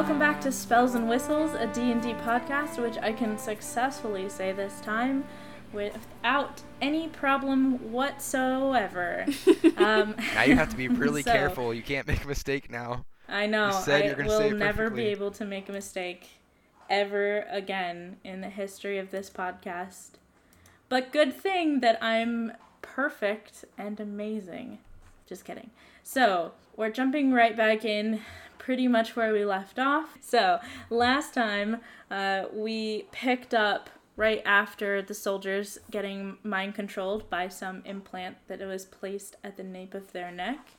welcome back to Spells and Whistles, a D&D podcast which I can successfully say this time without any problem whatsoever. um, Now you have to be really so- careful. You can't make a mistake now. I know. said I you're gonna say will it never be able to make a mistake ever again in the history of this podcast. But good thing that I'm perfect and amazing. Just kidding. So, we're jumping right back in pretty much where we left off. So, last time uh, we picked up right after the soldiers getting mind controlled by some implant that was placed at the nape of their neck.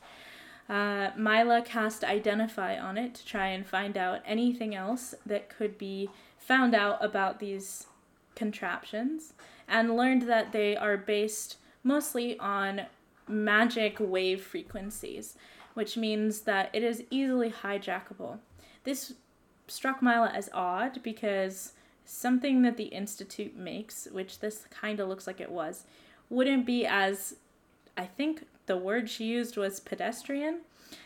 Uh, Myla cast Identify on it to try and find out anything else that could be found out about these contraptions, and learned that they are based mostly on magic wave frequencies, which means that it is easily hijackable. This struck Myla as odd because something that the Institute makes, which this kind of looks like it was, wouldn't be as I think the word she used was pedestrian.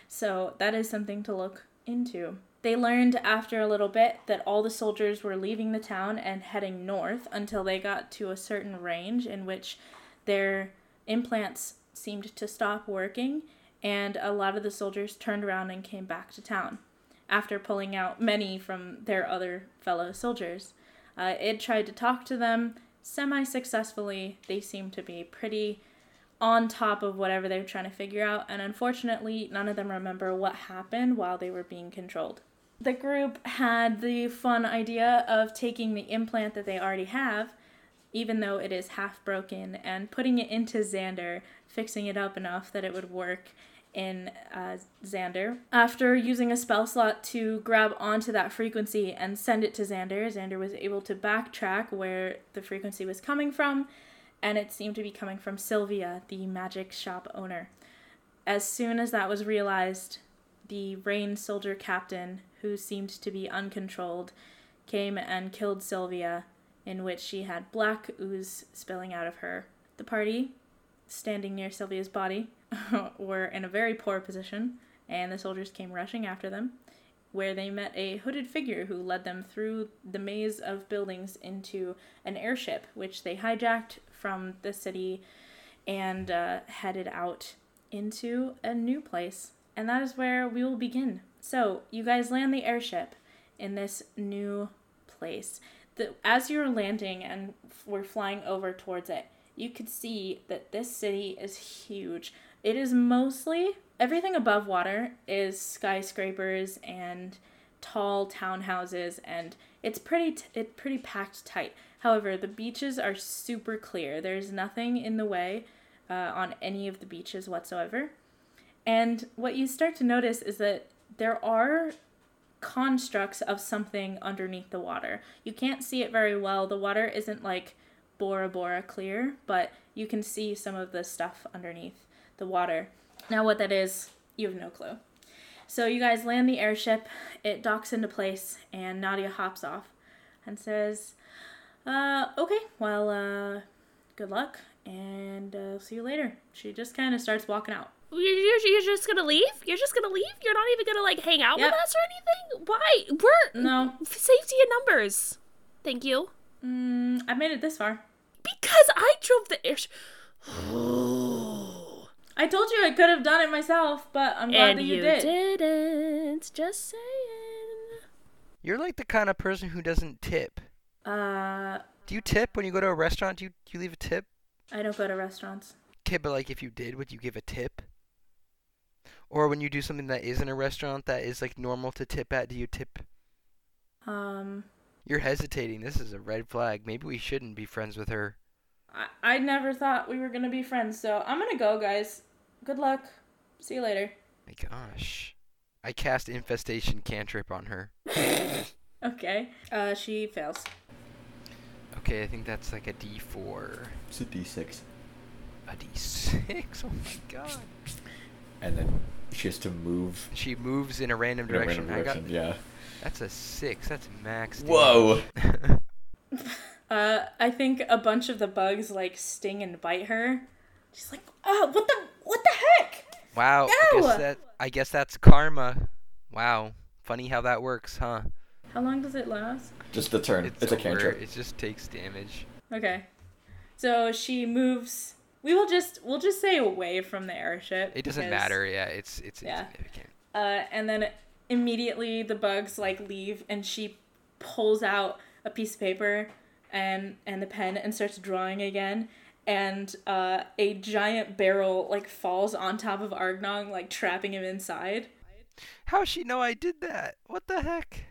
So that is something to look into. They learned after a little bit that all the soldiers were leaving the town and heading north until they got to a certain range in which their implants seemed to stop working, and a lot of the soldiers turned around and came back to town after pulling out many from their other fellow soldiers. Uh, it tried to talk to them semi successfully. They seemed to be pretty on top of whatever they were trying to figure out, and unfortunately, none of them remember what happened while they were being controlled. The group had the fun idea of taking the implant that they already have, even though it is half broken, and putting it into Xander, fixing it up enough that it would work in uh, Xander. After using a spell slot to grab onto that frequency and send it to Xander, Xander was able to backtrack where the frequency was coming from, and it seemed to be coming from Sylvia, the magic shop owner. As soon as that was realized, the Rain soldier captain, who seemed to be uncontrolled, came and killed Sylvia, in which she had black ooze spilling out of her. The party, standing near Sylvia's body, were in a very poor position, and the soldiers came rushing after them, where they met a hooded figure who led them through the maze of buildings into an airship, which they hijacked from the city and uh, headed out into a new place. And that is where we will begin. So, you guys land the airship in this new place. The, as you're landing and we're flying over towards it, you could see that this city is huge. It is mostly everything above water is skyscrapers and tall townhouses and it's pretty t- it pretty packed tight. However, the beaches are super clear. There's nothing in the way uh, on any of the beaches whatsoever. And what you start to notice is that there are constructs of something underneath the water. You can't see it very well. The water isn't like Bora Bora clear, but you can see some of the stuff underneath the water. Now, what that is, you have no clue. So, you guys land the airship, it docks into place, and Nadia hops off and says, uh, okay, well, uh, good luck, and uh, see you later. She just kind of starts walking out. You're, you're, you're just gonna leave? You're just gonna leave? You're not even gonna like hang out Yep. with us or anything? Why? We're No. safety in numbers. Thank you. Mm, I made it this far. Because I drove the air. I told you I could have done it myself, but I'm glad and that you, you, did. didn't. Just saying. You're like the kind of person who doesn't tip. Uh, Do you tip when you go to a restaurant? Do you, do you leave a tip? I don't go to restaurants. Okay, but like if you did, would you give a tip? Or when you do something that isn't a restaurant that is like normal to tip at, do you tip? Um, You're hesitating. This is a red flag. Maybe we shouldn't be friends with her. I, I never thought we were gonna be friends, so I'm gonna go, guys. Good luck. See you later. My gosh. I cast infestation cantrip on her. Okay. Uh, she fails. Okay, I think that's like a D4. It's a D6. A D6? Oh my god. And then she has to move She moves in a random in a direction. random I got direction. Yeah. That's a 6. That's max. Whoa. damage. Uh, I think a bunch of the bugs like sting and bite her. She's like, oh, what the, what the heck? wow. I guess that I guess that's karma. Wow. Funny how that works, huh? How long does it last? Just the turn. It's, a over. cantrip. It just takes damage. Okay. So she moves. We will just we'll just say away from the airship. It doesn't because- matter. Yeah, it's it's Yeah. insignificant. Uh, and then immediately the bugs like leave, and she pulls out a piece of paper and and the pen and starts drawing again. And uh, a giant barrel like falls on top of Argnong, like trapping him inside. How's she know I did that? What the heck?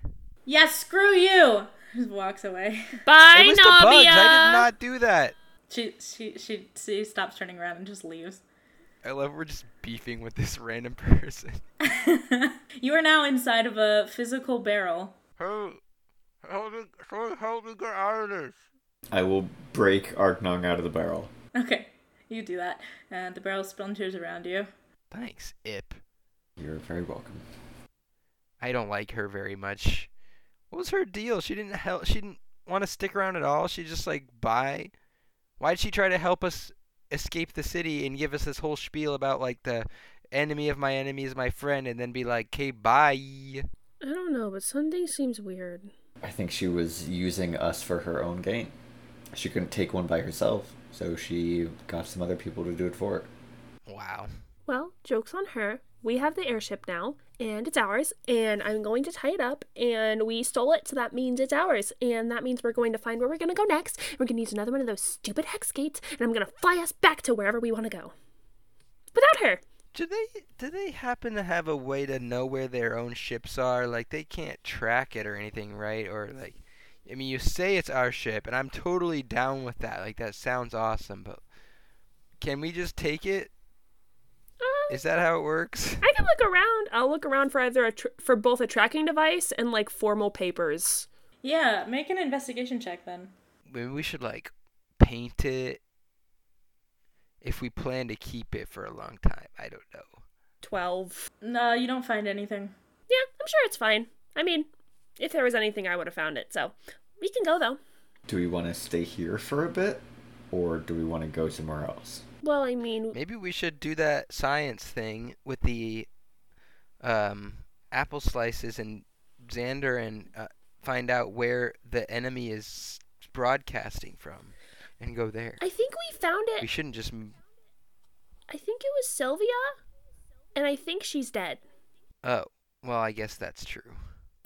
Yeah, screw you. Just walks away. Bye, it was the bugs. I Nabia. did not do that. She she she she stops turning around and just leaves. I love we're just beefing with this random person. you are now inside of a physical barrel. How, how did, how, how did we get this? I will break Argnong out of the barrel. Okay, you do that, and the barrel splinters around you. Thanks, Id. You're very welcome. I don't like her very much. What was her deal? She didn't help. She didn't want to stick around at all. She just like bye. Why'd she try to help us escape the city and give us this whole spiel about like the enemy of my enemy is my friend, and then be like, "Okay, bye." I don't know, but Sunday seems weird. I think she was using us for her own gain. She couldn't take one by herself, so she got some other people to do it for her. Wow. Well, joke's on her. We have the airship now, and it's ours, and I'm going to tie it up, and we stole it, so that means it's ours. And that means we're going to find where we're going to go next. We're going to use another one of those stupid hex gates, and I'm going to fly us back to wherever we want to go. Without her. Do they do they happen to have a way to know where their own ships are? Like they can't track it or anything, right? Or like I mean you say it's our ship and I'm totally down with that. Like that sounds awesome, but can we just take it? Uh, Is that how it works? I can look around. I'll look around for either a tr- for both a tracking device and like formal papers. Yeah, make an investigation check then. Maybe we should like paint it if we plan to keep it for a long time. I don't know. 12. No, you don't find anything. Yeah, I'm sure it's fine. I mean, if there was anything, I would have found it. So we can go though. Do we want to stay here for a bit, or do we want to go somewhere else? Well, I mean, Maybe we should do that science thing with the um, apple slices and Xander and uh, find out where the enemy is broadcasting from and go there. I think we found it. We shouldn't just. I think it was Sylvia, and I think she's dead. Oh, well, I guess that's true.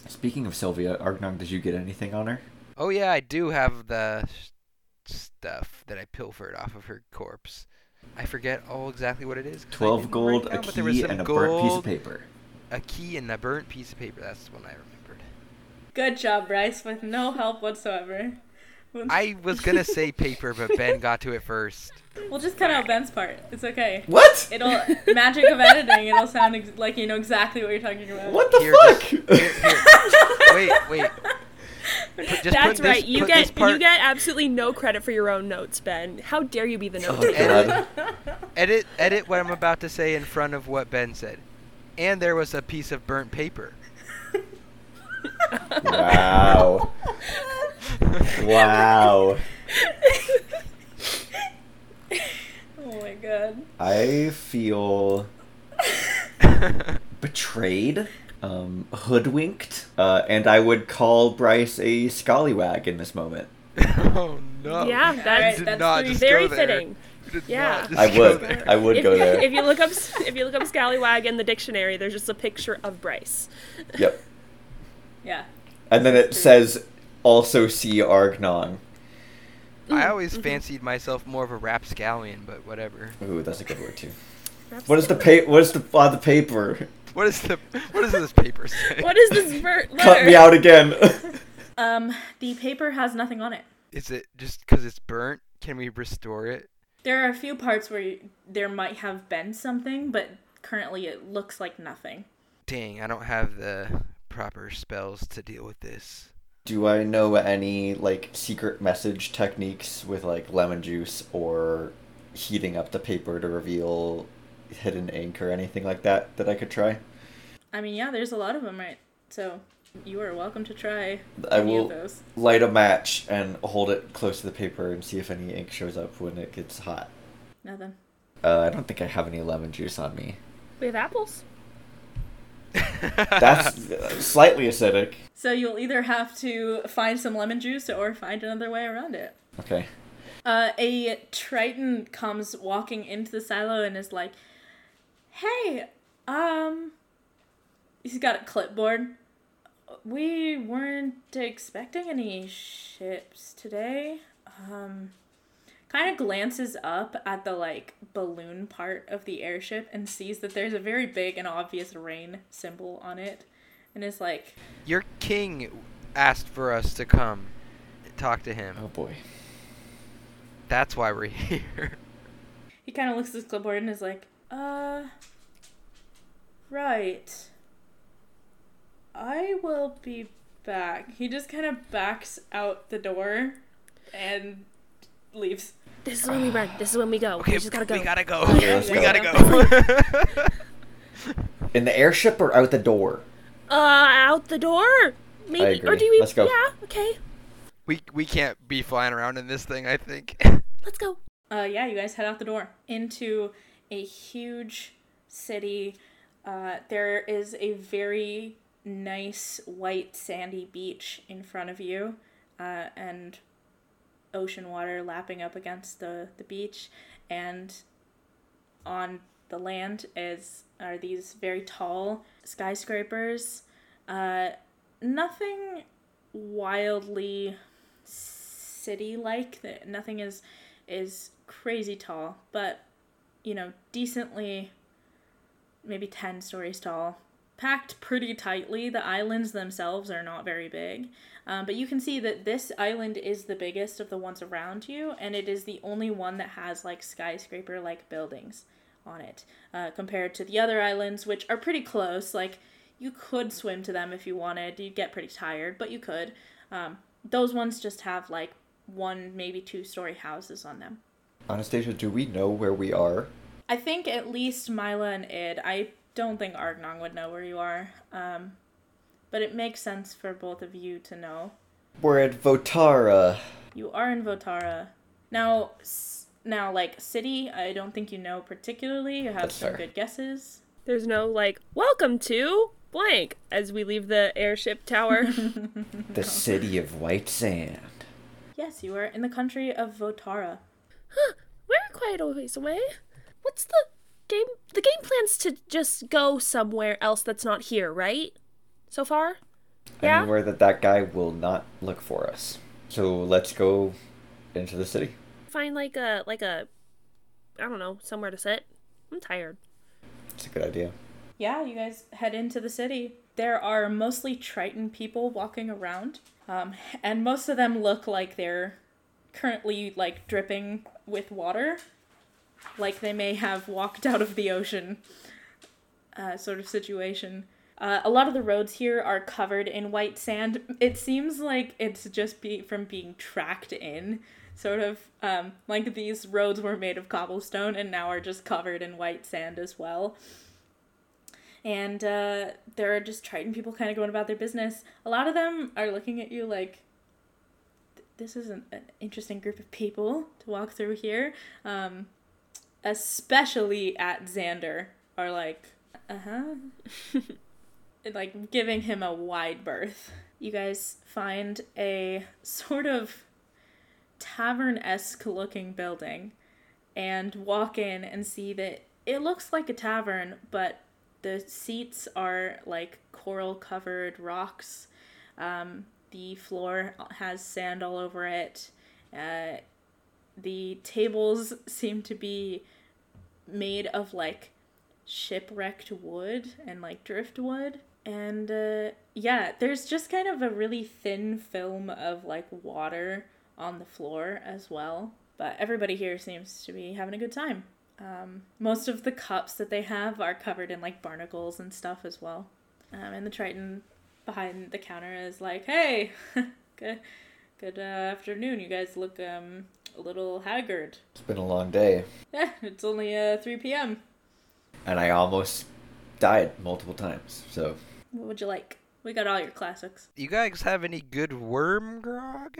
Speaking of Sylvia, Argnong, did you get anything on her? Oh, yeah, I do have the stuff that I pilfered off of her corpse. I forget all exactly what it is. Twelve gold, write a down, but there was key, and a burnt piece of paper. A key and a burnt piece of paper. That's the one I remembered. Good job, Bryce, with no help whatsoever. I was gonna say paper, but Ben got to it first. We'll just cut out Ben's part. It's okay. What? It'll magic of editing. It'll sound ex- like you know exactly what you're talking about. What the Here, fuck? just- here, here. Wait, wait. Just That's this- right. You get part- you get absolutely no credit for your own notes, Ben. How dare you be the oh, note Oh, taker? God. edit edit what I'm about to say in front of what Ben said. And there was a piece of burnt paper. Wow. Wow. Oh my god. I feel betrayed, um, hoodwinked, uh, and I would call Bryce a scallywag in this moment. oh no. Yeah, that's- that's not three- Very fitting. Yeah. I would. there. I would if, go there. if you look up if you look up scallywag in the dictionary, there's just a picture of Bryce. Yep. Yeah. And then it says also see Argnon. I always Mm-hmm. fancied myself more of a rapscallion, but whatever. Ooh, that's a good word too. What is the pa- What is the on the paper? What is the what does this paper say? What is this ver- letter? Cut me out again. Um, the paper has nothing on it. Is it just because it's burnt? Can we restore it? There are a few parts where you, there might have been something, but currently it looks like nothing. Dang, I don't have the proper spells to deal with this. Do I know any like secret message techniques with like lemon juice or heating up the paper to reveal hidden ink or anything like that that I could try? I mean, yeah, there's a lot of them, right? So you are welcome to try I will of those. light a match and hold it close to the paper and see if any ink shows up when it gets hot. Nothing. Uh, I don't think I have any lemon juice on me. We have apples. That's slightly acidic. So you'll either have to find some lemon juice or find another way around it. Okay. Uh, a Triton comes walking into the silo and is like, "Hey, um," he's got a clipboard. We weren't expecting any ships today. Um, kind of glances up at the like balloon part of the airship and sees that there's a very big and obvious rain symbol on it, and is like, Your king asked for us to come talk to him. Oh boy. That's why we're here. he kind of looks at his clipboard and is like, uh, right. I will be back. He just kind of backs out the door and leaves. This is when we run. This is when we go. Okay, we just gotta go. we gotta go. Okay, let's we go. gotta go. In the airship or out the door? Uh, out the door. Maybe. Or agree. do we? Let's go. Yeah. Okay. we we can't be flying around in this thing. I think. Let's go. Uh, yeah, you guys head out the door into a huge city. Uh, there is a very nice white sandy beach in front of you, uh, and ocean water lapping up against the, the beach. And on the land is are these very tall skyscrapers. Uh, nothing wildly city like. Nothing is is crazy tall, but you know, decently maybe 10 stories tall. Packed pretty tightly. The islands themselves are not very big. Um, but you can see that this island is the biggest of the ones around you, and it is the only one that has like skyscraper like buildings on it, uh, compared to the other islands, which are pretty close. Like, you could swim to them if you wanted. You'd get pretty tired, but you could. Um, those ones just have like one, maybe two story houses on them. Anastasia, do we know where we are? I think at least Myla and Id. I don't think Argnong would know where you are. Um, but it makes sense for both of you to know. We're at Votara. You are in Votara. Now, s- now, like city, I don't think you know particularly. You have That's some fair. good guesses. There's no like welcome to blank as we leave the airship tower. The city of white sand. Yes, you are in the country of Votara. Huh? We're quite a ways away. What's the game? The game plans to just go somewhere else that's not here, right? So far. Yeah. Anywhere that that guy will not look for us. So let's go into the city. Find like a like a I don't know somewhere to sit. I'm tired. It's a good idea. Yeah, you guys head into the city. There are mostly Triton people walking around, um, and most of them look like they're currently like dripping with water, like they may have walked out of the ocean, uh, sort of situation. Uh, a lot of the roads here are covered in white sand. It seems like it's just be from being tracked in, sort of um, like these roads were made of cobblestone and now are just covered in white sand as well and uh, there are just Triton people kind of going about their business. A lot of them are looking at you like, this is an, an interesting group of people to walk through here. Um, especially at Xander, are like, uh huh. like giving him a wide berth. You guys find a sort of tavern esque looking building and walk in and see that it looks like a tavern, but the seats are like coral covered rocks. Um, the floor has sand all over it. Uh, the tables seem to be made of like shipwrecked wood and like driftwood. And uh, yeah, there's just kind of a really thin film of like water on the floor as well. But everybody here seems to be having a good time. Um, most of the cups that they have are covered in like barnacles and stuff as well. Um, and the Triton behind the counter is like, "Hey, good, good uh, afternoon. You guys look um a little haggard. It's been a long day, Yeah, it's only uh 3 p.m. and I almost died multiple times. So What would you like? We got all your classics. You guys have any good worm grog?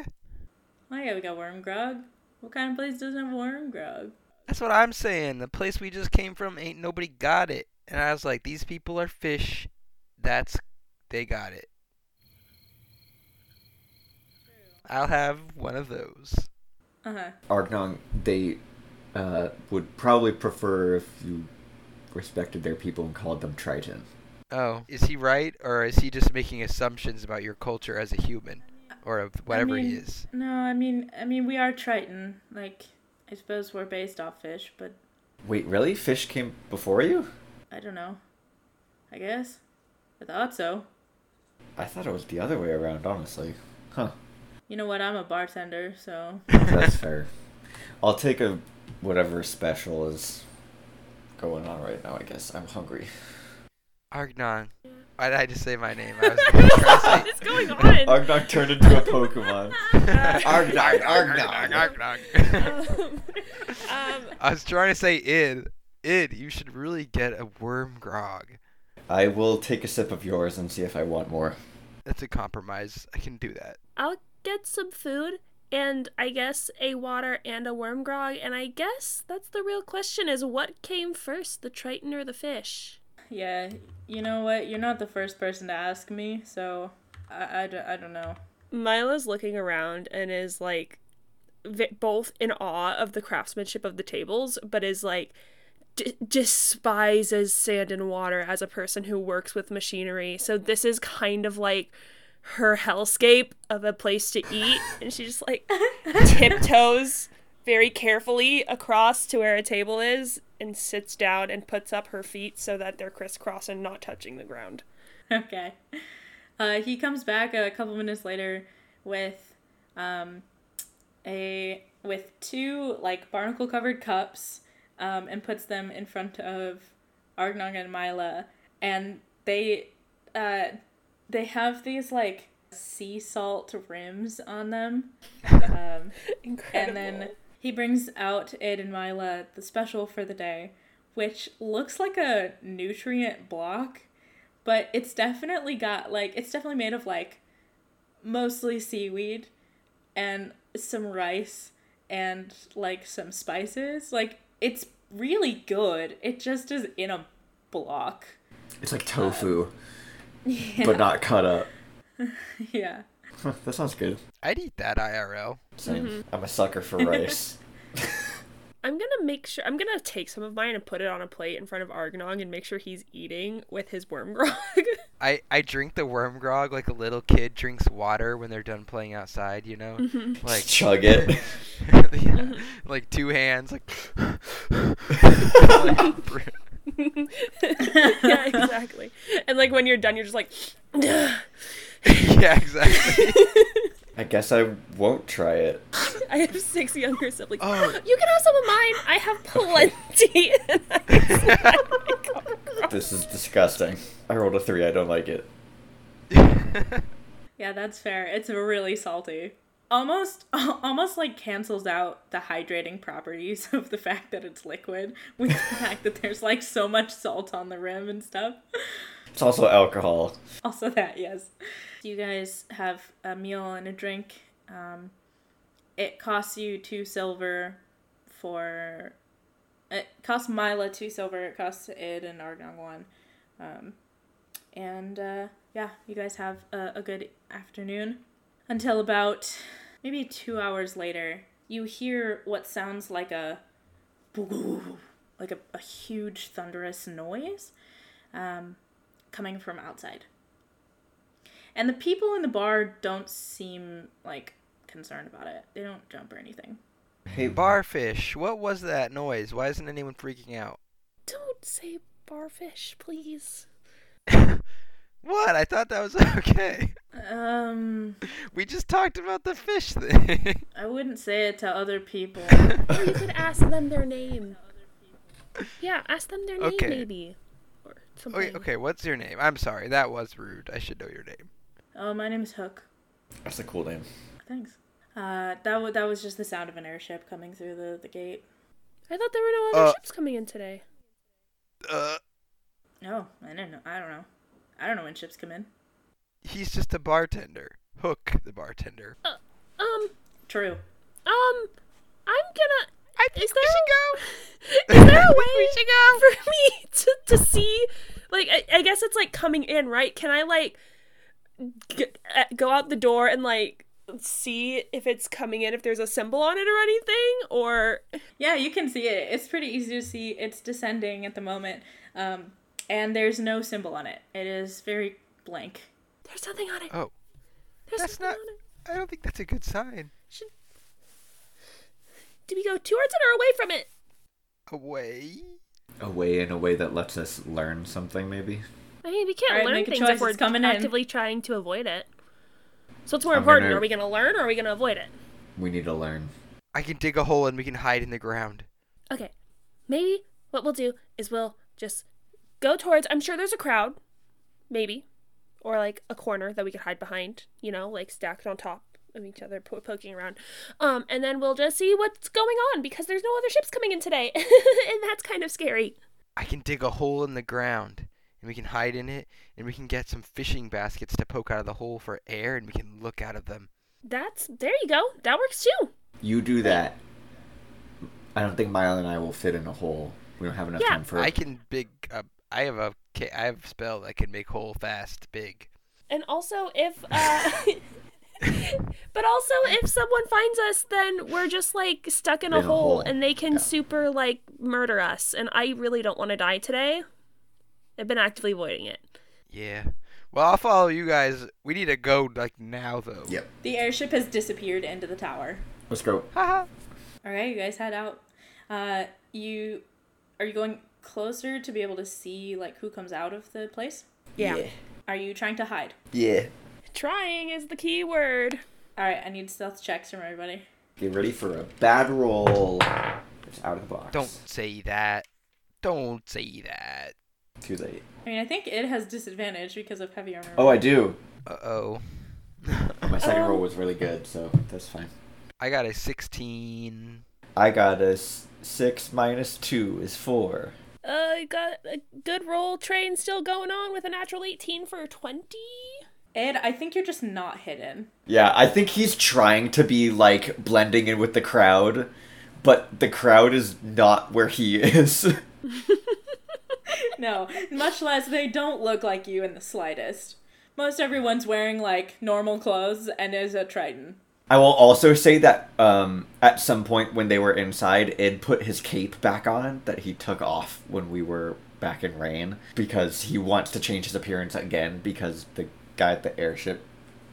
Oh yeah, we got worm grog. What kind of place doesn't have worm grog? That's what I'm saying. The place we just came from ain't nobody got it. And I was like, these people are fish. That's they got it. I'll have one of those. Uh huh. Argnon, they uh, would probably prefer if you respected their people and called them Triton. Oh, is he right, or is he just making assumptions about your culture as a human, or of whatever he mean- is? No, I mean, I mean, we are Triton. Like, I suppose we're based off fish, but Wait, really? Fish came before you? I don't know. I guess. I thought so. I thought it was the other way around, honestly. Huh. You know what? I'm a bartender, so That's fair. I'll take a whatever special is going on right now, I guess. I'm hungry. Argnon. Why did I just say my name? I was gonna try to what say. is going on? Argnon turned into a Pokemon. Argnon, Argnon, Argnon. Argnon. um, um, I was trying to say id. Id, you should really get a worm grog. I will take a sip of yours and see if I want more. That's a compromise. I can do that. I'll get some food and I guess a water and a worm grog. And I guess that's the real question: is what came first, the triton or the fish? yeah. You know what? You're not the first person to ask me, so I, I, d- I don't know. Myla's looking around and is like vi- both in awe of the craftsmanship of the tables, but is like d- despises sand and water as a person who works with machinery. So this is kind of like her hellscape of a place to eat, and she just like tiptoes very carefully across to where a table is and sits down and puts up her feet so that they're crisscross and not touching the ground. Okay. Uh, he comes back a couple minutes later with um, a with two like barnacle covered cups um, and puts them in front of Argnong and Myla, and they uh, they have these like sea salt rims on them. Um, Incredible. and then he brings out Id and Myla the special for the day, which looks like a nutrient block, but it's definitely got like it's definitely made of like mostly seaweed and some rice and like some spices. Like it's really good. It just is in a block. It's like tofu, Yeah. but not cut up. yeah. Huh, that sounds good. I'd eat that IRL. Same. Mm-hmm. I'm a sucker for rice. I'm gonna make sure I'm gonna take some of mine and put it on a plate in front of Argnong and make sure he's eating with his worm grog. I, I drink the worm grog like a little kid drinks water when they're done playing outside, you know? Mm-hmm. Like Chug it. yeah, mm-hmm. like two hands, like, like br- yeah, exactly. And like when you're done, you're just like, yeah, exactly. I guess I won't try it. I have six younger siblings. Oh. You can have some of mine. I have plenty. and I This is disgusting. I rolled a three. I don't like it. Yeah, that's fair. It's really salty. Almost almost like cancels out the hydrating properties of the fact that it's liquid with the fact that there's like so much salt on the rim and stuff. It's also alcohol. Also that, yes. You guys have a meal and a drink. Um, it costs you two silver for it costs Myla two silver, it costs Id and Argnong one. Um, and uh, yeah, you guys have a, a good afternoon until about maybe two hours later. You hear what sounds like a like a, a huge thunderous noise um, coming from outside. And the people in the bar don't seem like concerned about it. They don't jump or anything. Hey, Barfish, what was that noise? Why isn't anyone freaking out? Don't say barfish, please. What? I thought that was okay. Um, We just talked about the fish thing. I wouldn't say it to other people. Or you could ask them their name. Yeah, ask them their name Okay. maybe. Or something. okay, okay, what's your name? I'm sorry, that was rude. I should know your name. oh, my name is Hook. that's a cool name. Thanks. Uh, that w- that was just the sound of an airship coming through the, the gate. I thought there were no other Uh, ships coming in today. Uh, Oh, I don't know. I don't know. I don't know when ships come in. he's just a bartender. Hook, the bartender. Um, True. um, I'm gonna. I Is there go. Is there a I think way we should go. for me to, to see Like, I, I guess it's like coming in, right? Can I like g- uh, go out the door and like see if it's coming in, if there's a symbol on it or anything? Or Yeah, you can see it. It's pretty easy to see. It's descending at the moment. Um, and there's no symbol on it. It is very blank. there's nothing on it. Oh, There's that's nothing not. on it. I don't think that's a good sign. Should Do we go towards it or away from it? Away. Away in a way that lets us learn something, maybe. I mean, we can't Alright, learn things if we're it's coming in. actively trying to avoid it. So what's more I'm important? gonna- Are we going to learn or are we going to avoid it? We need to learn. I can dig a hole and we can hide in the ground. Okay. Maybe what we'll do is we'll just go towards. I'm sure there's a crowd, maybe, or like a corner that we could hide behind. You know, like stacked on top of each other, po- poking around. Um, and then we'll just see what's going on because there's no other ships coming in today, and that's kind of scary. I can dig a hole in the ground and we can hide in it and we can get some fishing baskets to poke out of the hole for air and we can look out of them. That's there you go. That works too. You do that. I don't think Myla and I will fit in a hole. We don't have enough Yeah, time for it. I can big. Uh, I have a. ca- I have a spell that can make hole fast big. And also, if uh, but also if someone finds us, then we're just like stuck in a In a hole, hole. and they can Yeah. super like murder us. And I really don't want to die today. I've been actively avoiding it. Yeah. Well, I'll follow you guys. We need to go like now though. Yep. The airship has disappeared into the tower. Let's go. Haha. All right, you guys head out. Uh, you are you going closer to be able to see like who comes out of the place? Yeah. Are you trying to hide? Yeah. Trying is the key word. All right, I need stealth checks from everybody. Get ready for a bad roll. It's out of the box. Don't say that. Don't say that. Too late. I mean, I think it has disadvantage because of heavy armor. Oh, I do. Uh oh. My second Oh. roll was really good, so that's fine. I got a 16. I got a six minus two is four. Uh, got a good roll train still going on with a natural 18 for 20. Id, I think you're just not hidden. Yeah, I think he's trying to be like blending in with the crowd, but the crowd is not where he is. No, much less they don't look like you in the slightest. Most everyone's wearing like normal clothes and is a Triton. I will also say that um, at some point when they were inside, Id put his cape back on that he took off when we were back in rain because he wants to change his appearance again because the guy at the airship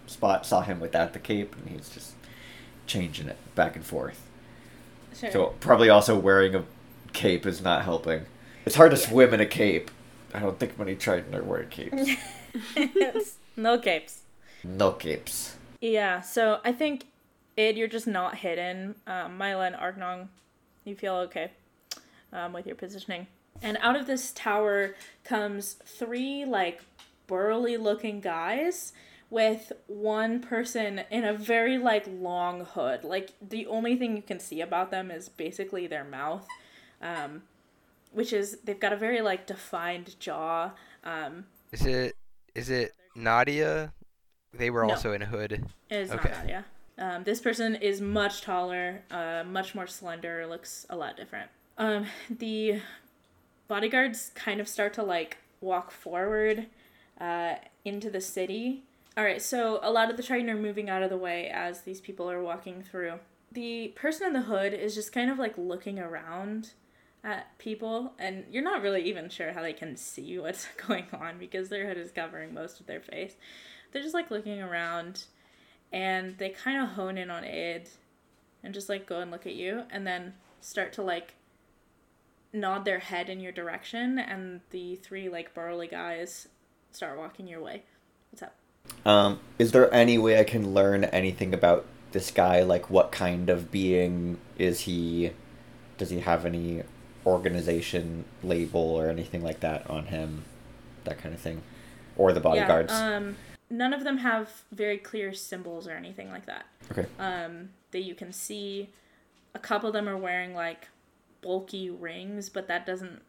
spot saw him without the cape and he's just changing it back and forth. Sure. So probably also wearing a cape is not helping. It's hard to swim in a cape. I don't think many Triton are wearing capes. no capes. no capes. Yeah, so I think Id, you're just not hidden. Um, Myla and Argnong, you feel okay um, with your positioning. And out of this tower comes three like burly looking guys with one person in a very like long hood. Like the only thing you can see about them is basically their mouth. Um, which is they've got a very like defined jaw. Um, Is it is it Nadia? They were No. also in a hood. It is Okay. not Nadia. Um, this person is much taller, uh, much more slender, looks a lot different. Um, the bodyguards kind of start to like walk forward uh, into the city. All right, so a lot of the Triton are moving out of the way as these people are walking through. The person in the hood is just kind of like looking around at people, and you're not really even sure how they can see what's going on because their hood is covering most of their face. They're just like looking around and they kind of hone in on Id and just like go and look at you and then start to like nod their head in your direction and the three like burly guys start walking your way. What's up? Um, is there any way I can learn anything about this guy? Like, what kind of being is he? Does he have any organization label or anything like that on him? That kind of thing, or the bodyguards? Yeah, um none of them have very clear symbols or anything like that. okay. Um that you can see a couple of them are wearing like bulky rings, but that doesn't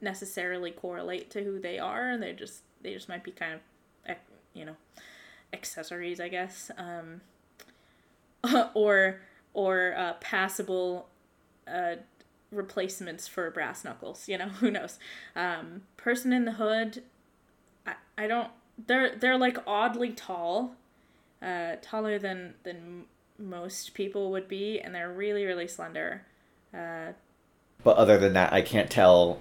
necessarily correlate to who they are and they just they just might be kind of you know accessories i guess um or or uh, passable uh replacements for brass knuckles. You know, who knows? Um, person in the hood, I, I don't. They're they're like oddly tall, uh, taller than than most people would be, and they're really really slender. Uh, But other than that, I can't tell.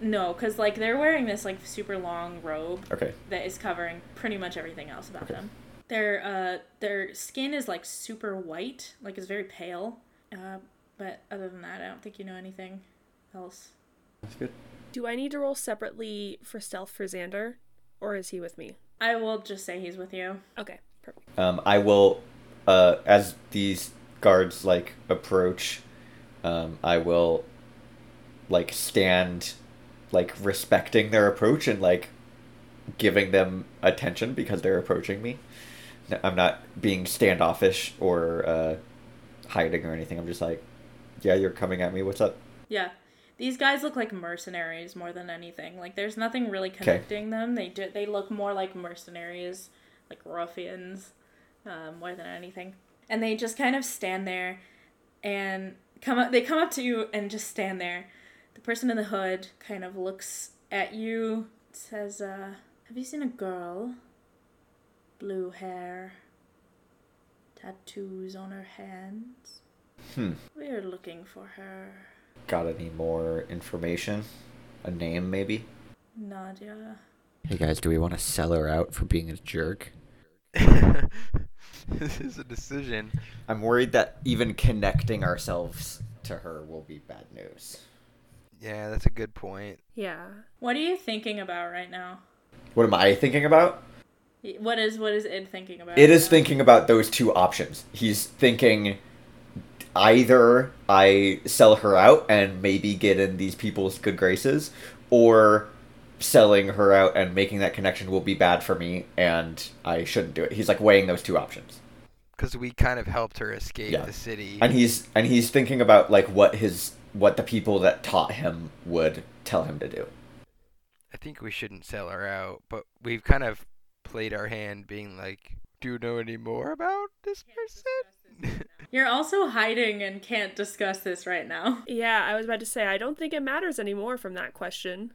no, because like they're wearing this like super long robe Okay. that is covering pretty much everything else about Okay. them. Their uh their skin is like super white, like it's very pale. Uh, but other than that, I don't think you know anything else. That's good. Do I need to roll separately for stealth for Xander? Or is he with me? I will just say he's with you. Okay, perfect. Um, I will, uh, as these guards like approach, um, I will, like stand, like respecting their approach and like giving them attention because they're approaching me. I'm not being standoffish or uh, hiding or anything. I'm just like, yeah, you're coming at me. What's up? Yeah. These guys look like mercenaries more than anything. Like there's nothing really connecting them. They do, they look more like mercenaries, like ruffians, um, more than anything. And they just kind of stand there and come up they come up to you and just stand there. The person in the hood kind of looks at you, says, uh, "Have you seen a girl? Blue hair, tattoos on her hands. Hmm. We're looking for her." Got any more information? A name, maybe? Nadia. Hey guys, do we want to sell her out for being a jerk? this is a decision. I'm worried that even connecting ourselves to her will be bad news. Yeah, that's a good point. Yeah. What are you thinking about right now? What am I thinking about? What is what is Id thinking about? It right is now? thinking about those two options. He's thinking either I sell her out and maybe get in these people's good graces, or selling her out and making that connection will be bad for me and I shouldn't do it. He's like weighing those two options. Because we kind of helped her escape Yeah. the city. And he's and he's thinking about like what his what the people that taught him would tell him to do. I think we shouldn't sell her out, but we've kind of played our hand being like, do you know any more about this person? You're also hiding and can't discuss this right now. Yeah, I was about to say, I don't think it matters anymore from that question.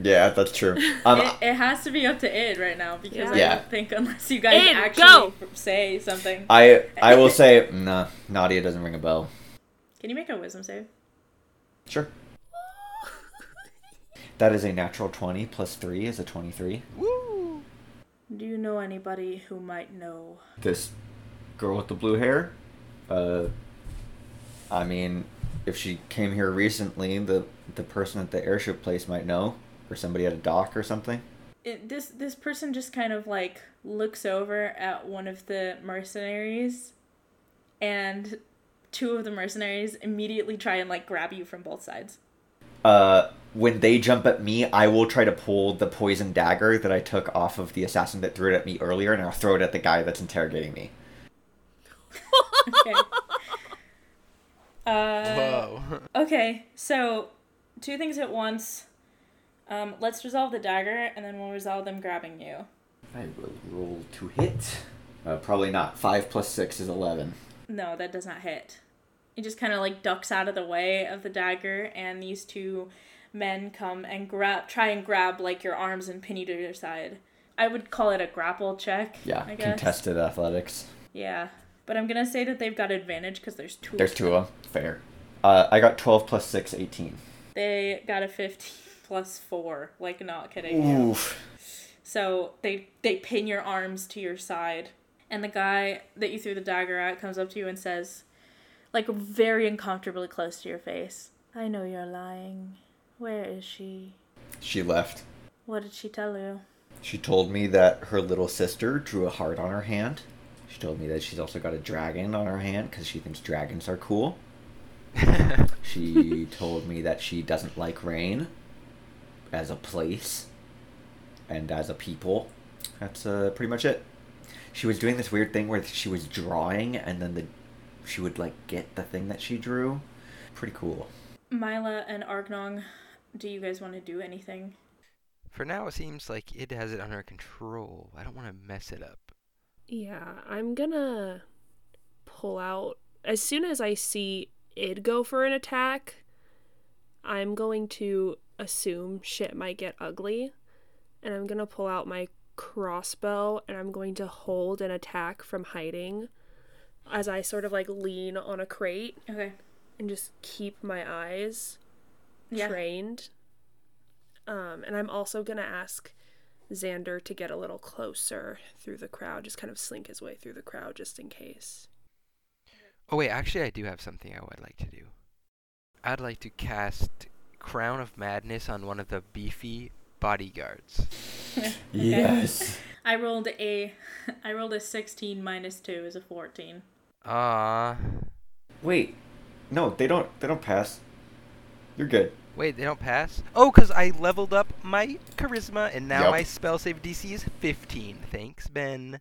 Yeah, that's true. Um, it, it has to be up to Id right now because I Yeah. don't think unless you guys Id, actually go! say something. I I will say nah, Nadia doesn't ring a bell. Can you make a wisdom save? Sure. That is a natural 20 plus 3 is a 23. Woo! Do you know anybody who might know? This girl with the blue hair? Uh I mean, if she came here recently, the the person at the airship place might know or somebody at a dock or something. It, this this person just kind of like looks over at one of the mercenaries, and two of the mercenaries immediately try and like grab you from both sides. Uh when they jump at me, I will try to pull the poison dagger that I took off of the assassin that threw it at me earlier and I'll throw it at the guy that's interrogating me. Okay. Uh, Whoa. Okay, so two things at once. Um, let's resolve the dagger, and then we'll resolve them grabbing you. I will roll to hit. Uh, probably not. 5 plus 6 is 11. No, that does not hit. He just kind of like ducks out of the way of the dagger, and these two men come and grab, try and grab like your arms and pin you to your side. I would call it a grapple check. Yeah, I guess. contested athletics. Yeah, but I'm gonna say that they've got advantage because there's two. There's two of them. Fair. Uh, I got 12 plus 6, 18. They got a 15 plus four. Like not kidding. you. Oof. So they they pin your arms to your side, and the guy that you threw the dagger at comes up to you and says, like very uncomfortably close to your face, "I know you're lying. Where is she? She left. What did she tell you?" She told me that her little sister drew a heart on her hand. She told me that she's also got a dragon on her hand because she thinks dragons are cool. She told me that she doesn't like rain as a place and as a people. That's uh, pretty much it. She was doing this weird thing where she was drawing and then the she would like get the thing that she drew. Pretty cool. Myla and Argnong, do you guys want to do anything? For now, it seems like it has it under control. I don't want to mess it up. Yeah, I'm gonna pull out as soon as I see it go for an attack. I'm going to assume shit might get ugly, and I'm gonna pull out my crossbow and I'm going to hold an attack from hiding as I sort of like lean on a crate Okay. and just keep my eyes Yeah. trained. Um, and I'm also gonna ask Xander to get a little closer through the crowd, just kind of slink his way through the crowd just in case. Oh wait, actually, I do have something I would like to do. I'd like to cast Crown of Madness on one of the beefy bodyguards. Yes. I rolled a I rolled a 16 minus 2 is a 14. Ah, Wait. No, they don't. They don't pass. You're good. Wait, they don't pass. Oh, cause I leveled up my charisma, and now Yup. my spell save DC is 15. Thanks, Ben.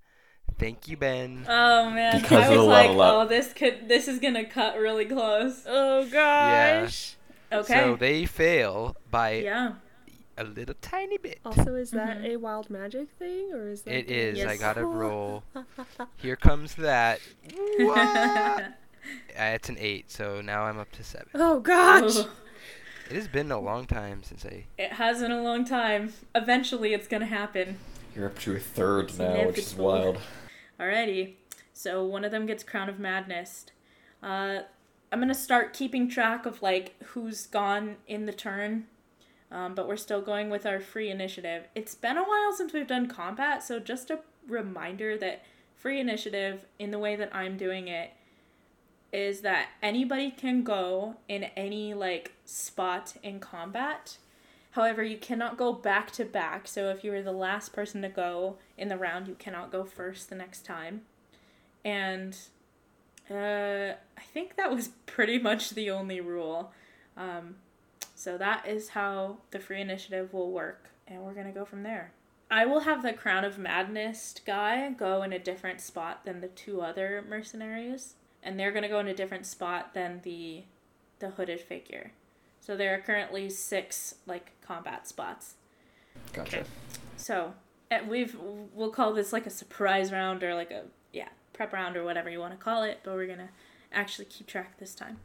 Thank you, Ben. Oh man, Because I was like, level up. oh, this could this is gonna cut really close. Oh gosh. Yeah. Okay. So they fail by yeah. a little tiny bit. Also, is that Mhm. a wild magic thing or is that It is. I gotta roll. Here comes that. What? Uh, it's an eight, so now I'm up to seven. Oh gosh. Ooh, It has been a long time since I. it has been a long time. Eventually, it's gonna happen. You're up to a third It's now, which is inevitable. wild. Alrighty. So one of them gets Crown of Madness. Uh, I'm gonna start keeping track of like who's gone in the turn. Um, but we're still going with our free initiative. It's been a while since we've done combat, so just a reminder that free initiative, in the way that I'm doing it, is that anybody can go in any like spot in combat. However, you cannot go back to back. So if you were the last person to go in the round, you cannot go first the next time. And uh, I think that was pretty much the only rule. Um, so that is how the free initiative will work, and we're gonna go from there. I will have the Crown of Madness guy go in a different spot than the two other mercenaries, and they're gonna go in a different spot than the the hooded figure. So there are currently six like combat spots. Gotcha. So we've we'll call this like a surprise round or like a yeah prep round or whatever you want to call it, but we're gonna actually keep track this time.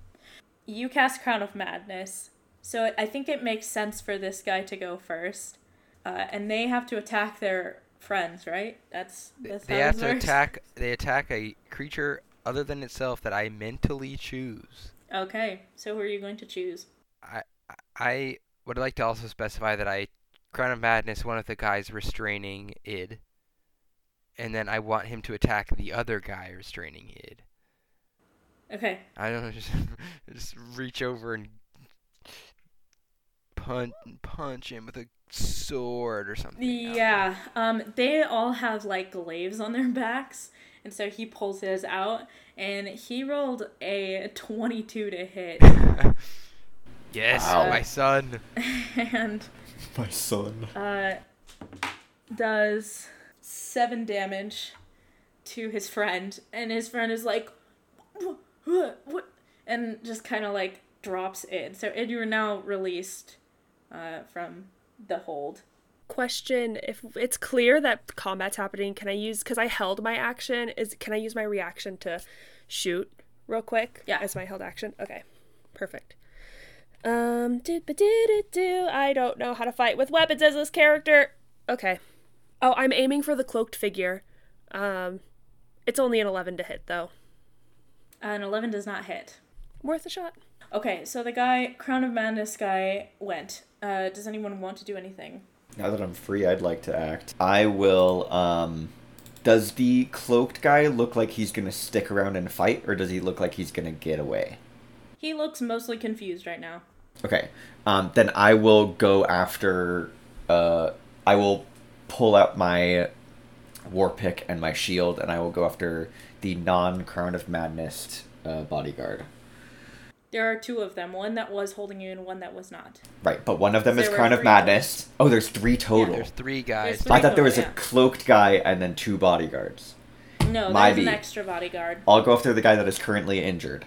You cast Crown of Madness, so I think it makes sense for this guy to go first, uh, and they have to attack their friends, right? That's They, that's they have to works? attack. They attack a creature other than itself that I mentally choose. Okay, so who are you going to choose? I I would like to also specify that I Crown of Madness one of the guys restraining Id, and then I want him to attack the other guy restraining Id. Okay, I don't know, just just reach over and punch punch him with a sword or something. I don't know. Yeah, um, they all have like glaives on their backs, and so he pulls his out, and he rolled a twenty-two to hit, yes, Wow. my son. and My son. uh, does seven damage to his friend, and his friend is like, what, what, what? and just kind of like drops Id. So Id, you are now released uh, from the hold. Question: If it's clear that combat's happening, can I use because I held my action? Is can I use my reaction to shoot real quick? Yeah. as my held action. Okay, perfect. Um, do do do do. I don't know how to fight with weapons as this character. Okay. Oh, I'm aiming for the cloaked figure. Um, it's only an eleven to hit though. An eleven does not hit. Worth a shot. Okay, so the guy, Crown of Madness guy, went. Uh, does anyone want to do anything? Now that I'm free, I'd like to act. I will. Um, does the cloaked guy look like he's gonna stick around and fight, or does he look like he's gonna get away? He looks mostly confused right now. Okay. Um, then I will go after. Uh, I will pull out my war pick and my shield, and I will go after the non Crown of Madness uh, bodyguard. There are two of them, one that was holding you and one that was not. Right, but one of them is There Crown of three Madness. Oh, there's three total. There's three guys. three I thought there was total, a cloaked guy and then two bodyguards. No, My there's an extra bodyguard. I'll go after the guy that is currently injured.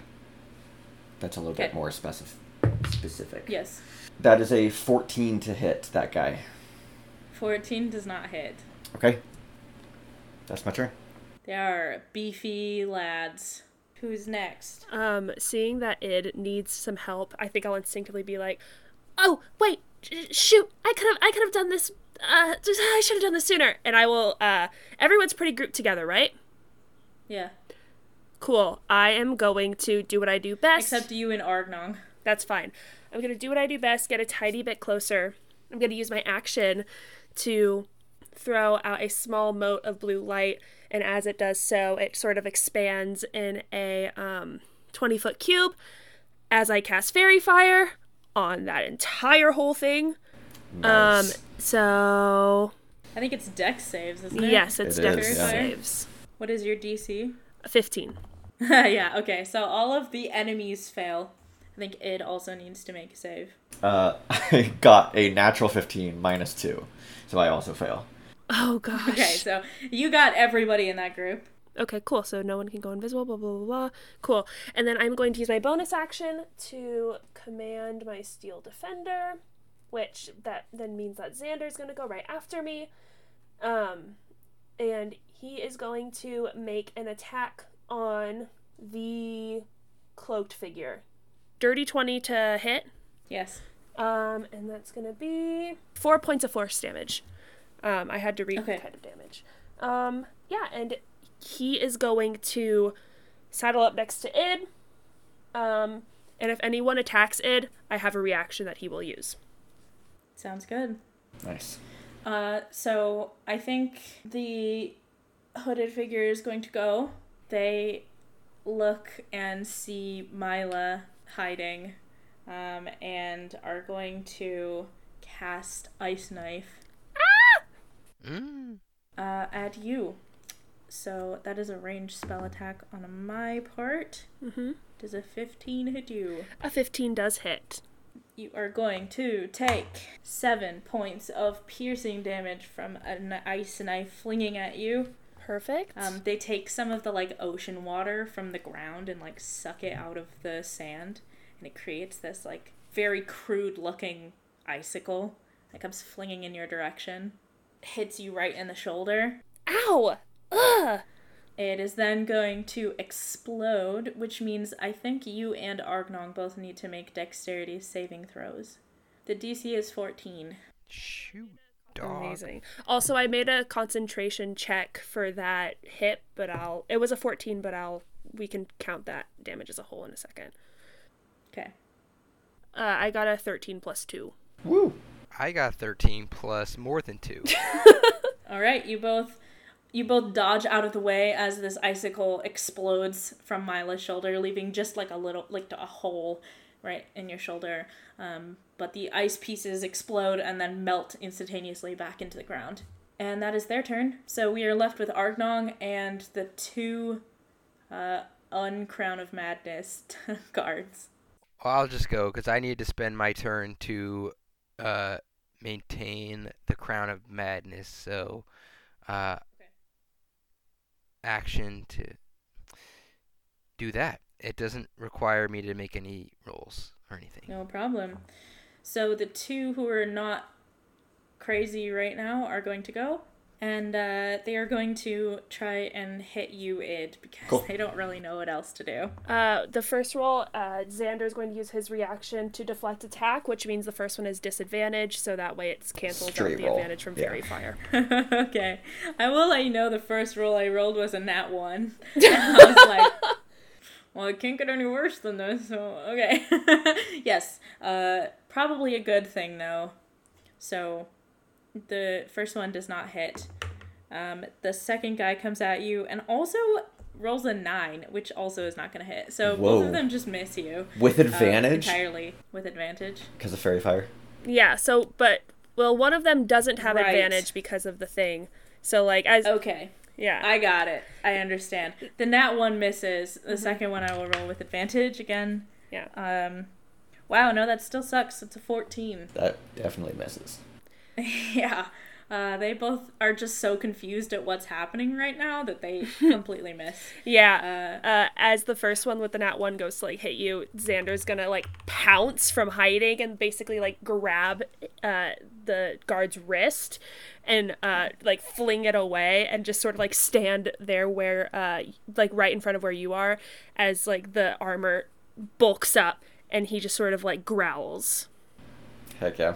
That's a little bit more specif- specific. Yes. That is a 14 to hit that guy. 14 does not hit. Okay. That's my turn. They are beefy lads. Who's next? Um, seeing that Id needs some help, I think I'll instinctively be like, "Oh, wait, sh- shoot! I could have, I could have done this. Uh, just- I should have done this sooner." And I will. Uh, everyone's pretty grouped together, right? Yeah. Cool. I am going to do what I do best. Except you and Argnong. That's fine. I'm gonna do what I do best, get a tiny bit closer. I'm gonna use my action to throw out a small mote of blue light, and as it does so, it sort of expands in a um, 20 foot cube as I cast Faerie Fire on that entire whole thing. Nice. Um, so I think it's dex saves, isn't it? yes, it's It dex is, yeah. saves. What is your DC? 15. yeah, okay. So all of the enemies fail. I think Id also needs to make a save. Uh, I got a natural 15 minus 2, so I also fail. Oh gosh. Okay, so you got everybody in that group. Okay, cool. So no one can go invisible, blah, blah, blah, blah. Cool. And then I'm going to use my bonus action to command my Steel Defender, which that then means that Xander's going to go right after me. Um, and he is going to make an attack on the cloaked figure. Dirty 20 to hit. Yes. Um, and that's going to be four points of force damage. Um, I had to read Okay. what kind of damage. Um, yeah, and he is going to saddle up next to Id. Um, and if anyone attacks Id, I have a reaction that he will use. Sounds good. Nice. Uh, so I think the hooded figure is going to go. They look and see Myla hiding, um, and are going to cast Ice Knife Mm. uh, at you. So that is a ranged spell attack on my part. Mm-hmm. Does a 15 hit you? A 15 does hit. You are going to take seven points of piercing damage from an ice knife flinging at you. Perfect. Um, they take some of the like ocean water from the ground and like suck it out of the sand, and it creates this like very crude looking icicle that comes flinging in your direction. Hits you right in the shoulder. Ow! Ugh! It is then going to explode, which means I think you and Argnong both need to make dexterity saving throws. The DC is 14. Shoot, dog. Amazing. Also, I made a concentration check for that hit, but I'll. It was a 14, but I'll. We can count that damage as a whole in a second. Okay. Uh, I got a 13 plus 2. Woo! I got 13 plus more than two. All right, you both you both dodge out of the way as this icicle explodes from Myla's shoulder, leaving just like a little like a hole right in your shoulder. Um, but the ice pieces explode and then melt instantaneously back into the ground. And that is their turn. So we are left with Argnong and the two uh, Uncrown of Madness guards. Well, I'll just go because I need to spend my turn to uh, maintain the crown of madness. So, uh, action to do that. It doesn't require me to make any rolls or anything. No problem. So the two who are not crazy right now are going to go, and uh, they are going to try and hit you, Id, because Cool. they don't really know what else to do. Uh, the first roll, uh, is going to use his reaction to deflect attack, which means the first one is disadvantage, so that way it's cancels Straight out the roll. advantage from Yeah. Faerie Fire. okay, I will let you know the first roll I rolled was a nat one. And I was like, well, it can't get any worse than this, so okay. yes, uh, probably a good thing though. So, the first one does not hit. Um, the second guy comes at you and also rolls a nine, which also is not going to hit. So both of them just miss you. With uh, advantage? entirely with advantage. Because of faerie fire. Yeah, so, but, well, one of them doesn't have Right. advantage because of the thing. So, like, as, Okay. yeah. I got it. I understand. The nat one misses. The second one I will roll with advantage again. Yeah. Um, wow, no, that still sucks. It's a 14. That definitely misses. yeah. Uh, they both are just so confused at what's happening right now that they completely miss. Yeah. Uh, Uh, as the first one with the nat one goes to like hit you, Xander's gonna like pounce from hiding and basically like grab uh, the guard's wrist and uh like fling it away and just sort of like stand there where uh like right in front of where you are as like the armor bulks up and he just sort of like growls. Heck yeah.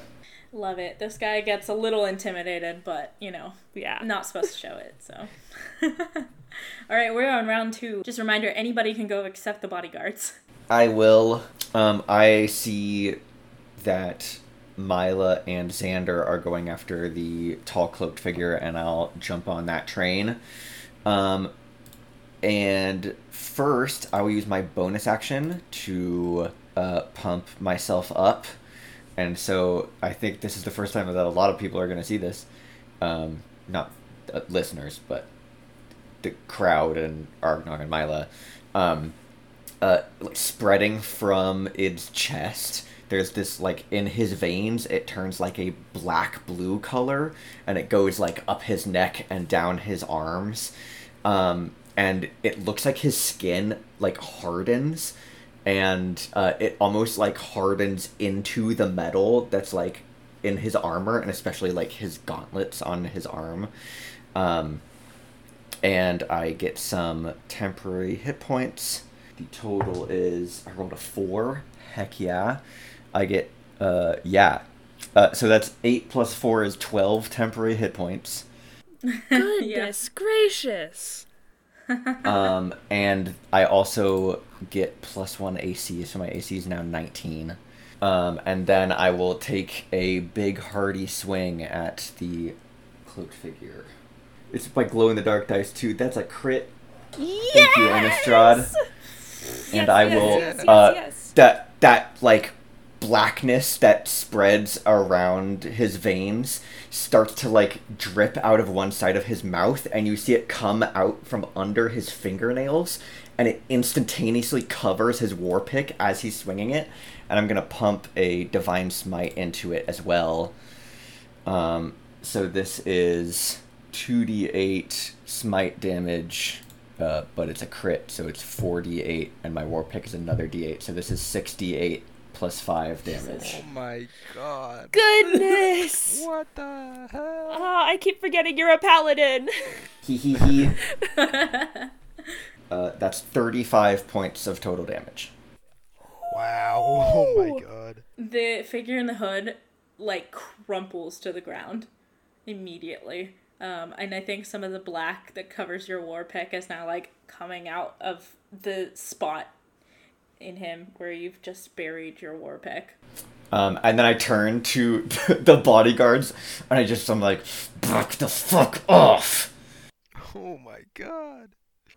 Love it. This guy gets a little intimidated, but you know, Yeah. I'm not supposed to show it, so. All right, we're on round two. Just a reminder anybody can go except the bodyguards. I will. Um, I see that Myla and Xander are going after the tall cloaked figure, and I'll jump on that train. Um, and first, I will use my bonus action to uh, pump myself up. And so I think this is the first time that a lot of people are going to see this. Um, not uh, listeners, but the crowd and Argnong and Myla. Um, uh, like spreading from its chest. There's this like in his veins, it turns like a black blue color, and it goes like up his neck and down his arms, um, and it looks like his skin like hardens, and uh, it almost like hardens into the metal that's like in his armor, and especially like his gauntlets on his arm. Um, and I get some temporary hit points. The total is I rolled a four. Heck yeah! I get uh yeah. Uh, so that's eight plus four is twelve temporary hit points. Goodness gracious. Um, and I also get plus one AC, so my AC is now nineteen. Um, and then I will take a big hearty swing at the cloaked figure. It's by glow in the dark dice too. That's a crit. Yes! Thank you, Innistrad. and I yes, will yes, yes, uh, yes. that that like blackness that spreads around his veins starts to like drip out of one side of his mouth and you see it come out from under his fingernails and it instantaneously covers his war pick as he's swinging it and i'm gonna pump a divine smite into it as well. Um, so this is 2d8 smite damage uh, but it's a crit, so it's 4d8, and my war pick is another d8, so this is 6d8 plus 5 damage. Oh my god. Goodness. What the hell? Oh, I keep forgetting you're a paladin. Hee hee hee. Uh, that's 35 points of total damage. Wow. Oh my god. The figure in the hood, like, crumples to the ground immediately. Um, and I think some of the black that covers your war pick is now, like, coming out of the spot in him where you've just buried your war pick. Um, and then I turn to the bodyguards, and I just, I'm like, back the fuck off! Oh my god.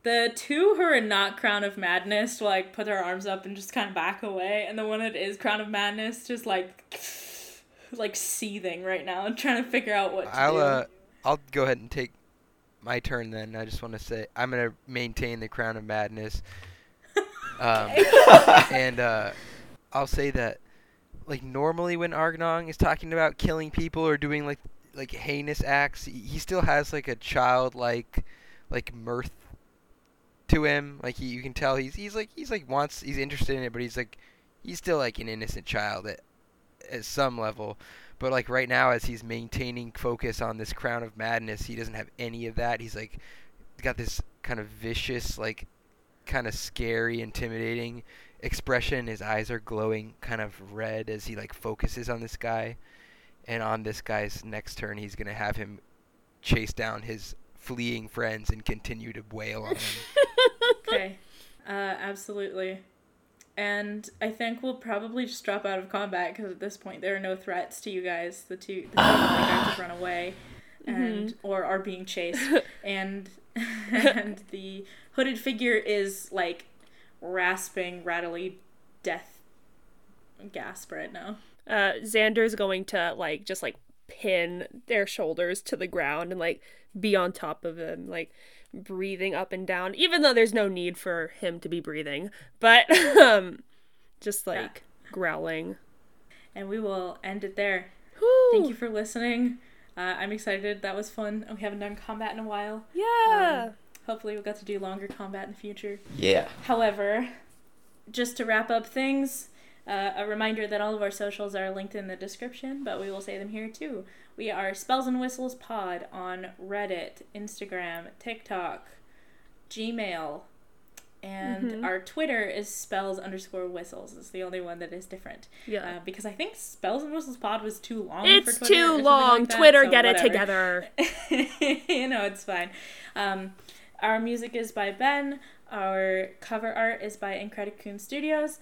The two who are not Crown of Madness like put their arms up and just kind of back away, and the one that is Crown of Madness just like like seething right now, and trying to figure out what to I'll do. uh I'll go ahead and take my turn then. I just want to say I'm gonna maintain the crown of madness. Um, and uh, I'll say that like normally when Argnong is talking about killing people or doing like like heinous acts, he- still has like a childlike like mirth to him. Like he, you can tell he's he's like he's like wants he's interested in it, but he's like he's still like an innocent child at at some level. But like right now, as he's maintaining focus on this crown of madness, he doesn't have any of that. He's like got this kind of vicious, like kind of scary, intimidating expression. His eyes are glowing kind of red as he like focuses on this guy. And on this guy's next turn, he's gonna have him chase down his fleeing friends and continue to wail on them. Okay. Uh, absolutely. And I think we'll probably just drop out of combat because at this point there are no threats to you guys. The two, the two guys have run away, and or are being chased, and and the hooded figure is like rasping, rattly, death gasp right now. Uh, Xander's going to like just like pin their shoulders to the ground and like be on top of them, like breathing up and down, even though there's no need for him to be breathing, but um, just like growling. And we will end it there. Whew. Thank you for listening. Uh, I'm excited. That was fun. We haven't done combat in a while. Yeah. Um, hopefully, we'll get to do longer combat in the future. Yeah. However, just to wrap up things, Uh, a reminder that all of our socials are linked in the description, but we will say them here too. We are Spells and Whistles Pod on Reddit, Instagram, TikTok, Gmail, and Mhm. our Twitter is spells underscore whistles. It's the only one that is different. Yeah. Uh, because I think spells and whistles pod was too long. it's for Twitter too long. like that, Twitter, so get it together. you know, it's fine. Um, our music is by Ben. Our cover art is by Incredicoon Studios.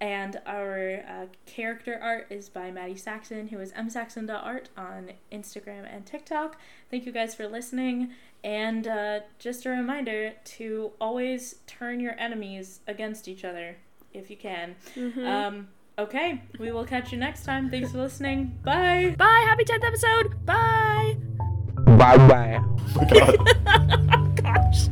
And our uh, character art is by Maddie Saxon, who is msaxon.art on Instagram and TikTok. Thank you guys for listening. And uh, just a reminder to always turn your enemies against each other if you can. Mhm. Um, okay, we will catch you next time. Thanks for listening. Bye. Bye. Happy 10th episode. Bye. Bye bye. gosh.